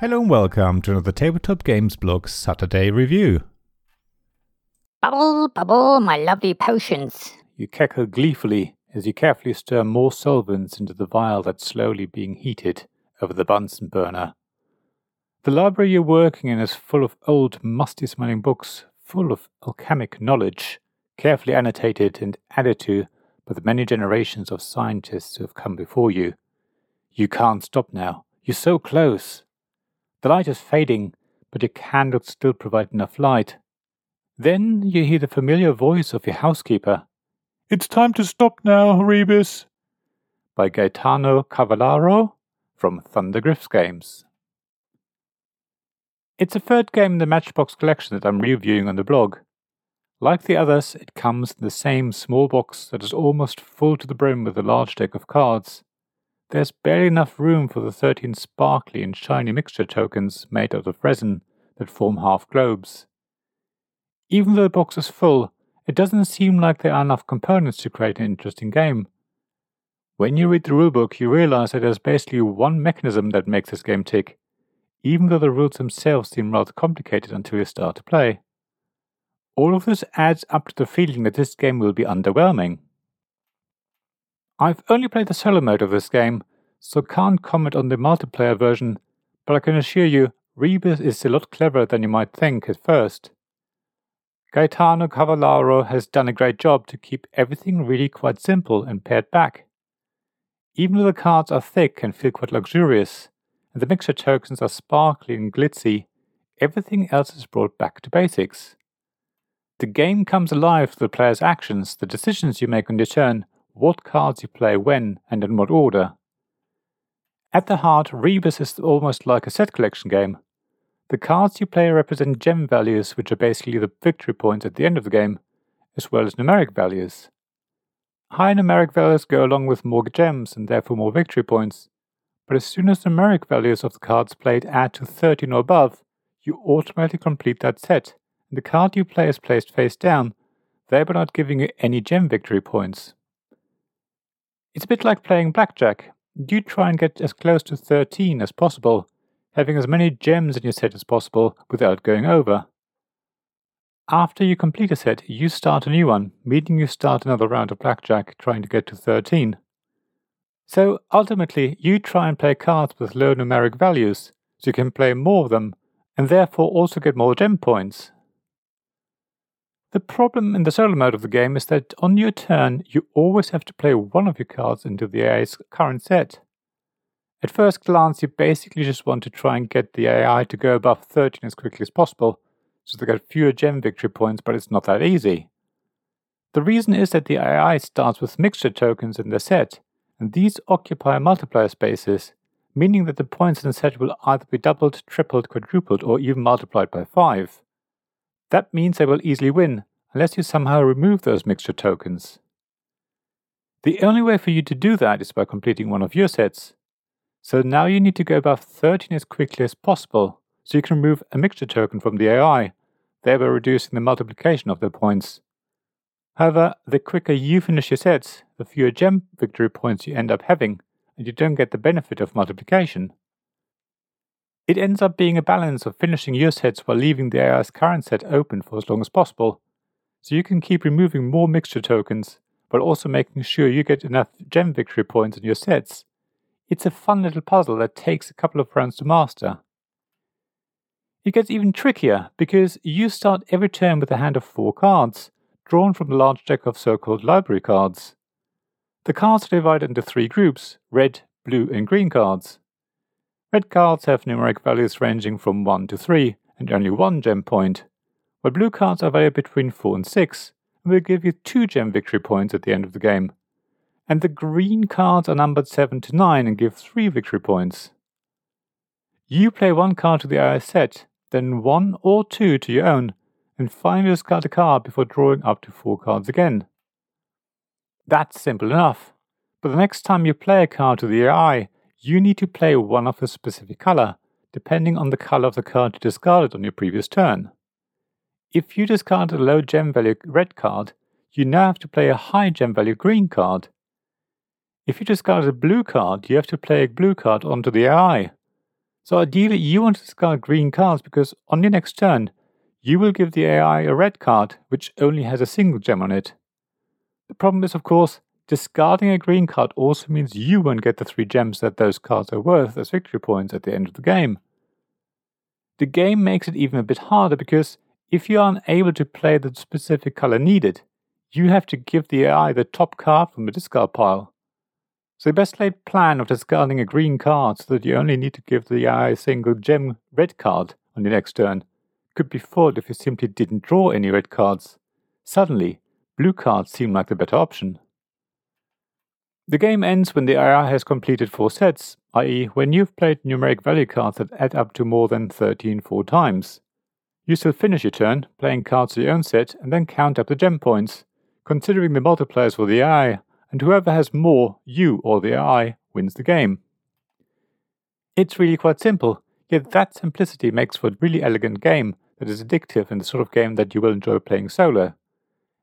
Hello and welcome to another Tabletop Games Blog Saturday review. Bubble, bubble, my lovely potions. You cackle gleefully as you carefully stir more solvents into the vial that's slowly being heated over the Bunsen burner. The library you're working in is full of old, musty smelling books, full of alchemic knowledge, carefully annotated and added to by the many generations of scientists who have come before you. You can't stop now. You're so close. The light is fading, but your candles still provide enough light. Then you hear the familiar voice of your housekeeper. It's time to stop now, Rebis. By Gaetano Cavallaro from Thundergryphs Games. It's the third game in the Matchbox collection that I'm reviewing on the blog. Like the others, it comes in the same small box that is almost full to the brim with a large deck of cards. There's barely enough room for the 13 sparkly and shiny mixture tokens made out of resin that form half globes. Even though the box is full, it doesn't seem like there are enough components to create an interesting game. When you read the rulebook, you realize that there's basically one mechanism that makes this game tick, even though the rules themselves seem rather complicated until you start to play. All of this adds up to the feeling that this game will be underwhelming. I've only played the solo mode of this game, so can't comment on the multiplayer version, but I can assure you, Rebis is a lot cleverer than you might think at first. Gaetano Cavallaro has done a great job to keep everything really quite simple and pared back. Even though the cards are thick and feel quite luxurious, and the mixture tokens are sparkly and glitzy, everything else is brought back to basics. The game comes alive through the player's actions, the decisions you make on your turn, what cards you play when and in what order. At the heart, Rebis is almost like a set collection game. The cards you play represent gem values, which are basically the victory points at the end of the game, as well as numeric values. High numeric values go along with more gems and therefore more victory points, but as soon as numeric values of the cards played add to 13 or above, you automatically complete that set, and the card you play is placed face down, thereby not giving you any gem victory points. It's a bit like playing blackjack. You try and get as close to 13 as possible, having as many gems in your set as possible without going over. After you complete a set, you start a new one, meaning you start another round of blackjack trying to get to 13. So ultimately, you try and play cards with low numeric values, so you can play more of them, and therefore also get more gem points. The problem in the solo mode of the game is that on your turn, you always have to play one of your cards into the AI's current set. At first glance, you basically just want to try and get the AI to go above 13 as quickly as possible, so they get fewer gem victory points, but it's not that easy. The reason is that the AI starts with mixture tokens in the set, and these occupy multiplier spaces, meaning that the points in the set will either be doubled, tripled, quadrupled, or even multiplied by 5. That means they will easily win, unless you somehow remove those mixture tokens. The only way for you to do that is by completing one of your sets. So now you need to go above 13 as quickly as possible, so you can remove a mixture token from the AI, thereby reducing the multiplication of their points. However, the quicker you finish your sets, the fewer gem victory points you end up having, and you don't get the benefit of multiplication. It ends up being a balance of finishing your sets while leaving the AI's current set open for as long as possible, so you can keep removing more mixture tokens, while also making sure you get enough gem victory points in your sets. It's a fun little puzzle that takes a couple of rounds to master. It gets even trickier because you start every turn with a hand of four cards, drawn from the large deck of so called library cards. The cards are divided into three groups red, blue, and green cards. Red cards have numeric values ranging from 1 to 3 and only 1 gem point, while blue cards are valued between 4 and 6 and will give you 2 gem victory points at the end of the game. And the green cards are numbered 7 to 9 and give 3 victory points. You play one card to the AI set, then one or two to your own, and finally discard a card before drawing up to 4 cards again. That's simple enough, but the next time you play a card to the AI, you need to play one of a specific color, depending on the color of the card you discarded on your previous turn. If you discarded a low gem value red card, you now have to play a high gem value green card. If you discarded a blue card, you have to play a blue card onto the AI. So ideally, you want to discard green cards because on your next turn, you will give the AI a red card which only has a single gem on it. The problem is, of course, discarding a green card also means you won't get the three gems that those cards are worth as victory points at the end of the game. The game makes it even a bit harder because if you are unable to play the specific color needed, you have to give the AI the top card from the discard pile. So the best laid plan of discarding a green card so that you only need to give the AI a single gem red card on your next turn could be foiled if you simply didn't draw any red cards. Suddenly, blue cards seem like the better option. The game ends when the AI has completed four sets, i.e., when you've played numeric value cards that add up to more than 13 four times. You still finish your turn, playing cards of your own set, and then count up the gem points, considering the multipliers for the AI and whoever has more, you or the AI, wins the game. It's really quite simple, yet that simplicity makes for a really elegant game that is addictive and the sort of game that you will enjoy playing solo.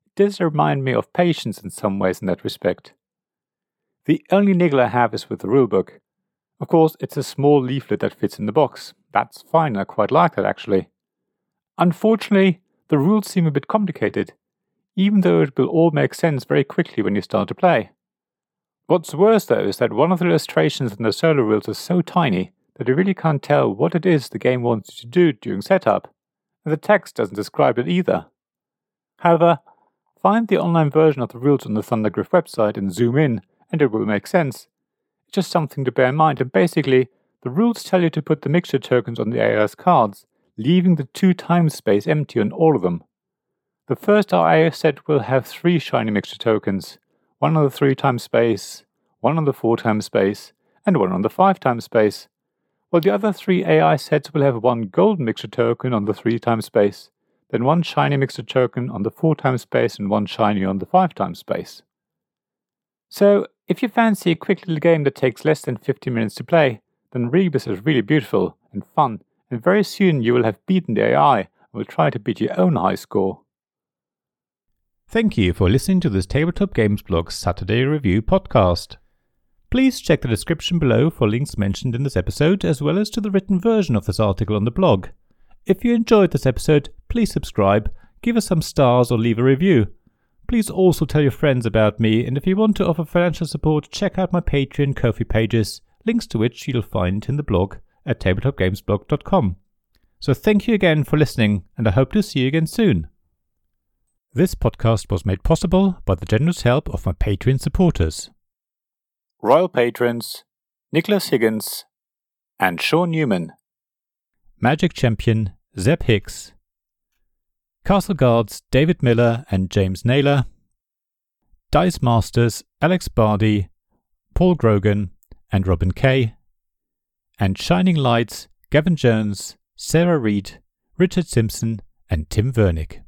It does remind me of Patience in some ways in that respect. The only niggle I have is with the rulebook. Of course, it's a small leaflet that fits in the box. That's fine, I quite like that actually. Unfortunately, the rules seem a bit complicated, even though it will all make sense very quickly when you start to play. What's worse though is that one of the illustrations in the solo rules is so tiny that you really can't tell what it is the game wants you to do during setup, and the text doesn't describe it either. However, find the online version of the rules on the Thundergryph website and zoom in, and it will make sense. It's just something to bear in mind, and basically, the rules tell you to put the mixture tokens on the AI's cards, leaving the two times space empty on all of them. The first IA set will have three shiny mixture tokens, one on the 3 times space, one on the 4 times space, and one on the 5 times space, while the other three AI sets will have one gold mixture token on the 3 times space, then one shiny mixture token on the 4 times space and one shiny on the 5 times space. So, if you fancy a quick little game that takes less than 15 minutes to play, then Rebis is really beautiful and fun, and very soon you will have beaten the AI and will try to beat your own high score. Thank you for listening to this Tabletop Games Blog Saturday Review podcast. Please check the description below for links mentioned in this episode, as well as to the written version of this article on the blog. If you enjoyed this episode, please subscribe, give us some stars, or leave a review. Please also tell your friends about me, and if you want to offer financial support, check out my Patreon Ko-fi pages, links to which you'll find in the blog at tabletopgamesblog.com. So thank you again for listening, and I hope to see you again soon. This podcast was made possible by the generous help of my Patreon supporters. Royal Patrons Nicholas Higgins and Sean Newman. Magic Champion Zeb Hicks. Castle Guards David Miller and James Naylor. Dice Masters Alex Bardi, Paul Grogan, and Robin Kay. And Shining Lights Gavin Jones, Sarah Reed, Richard Simpson, and Tim Vernick.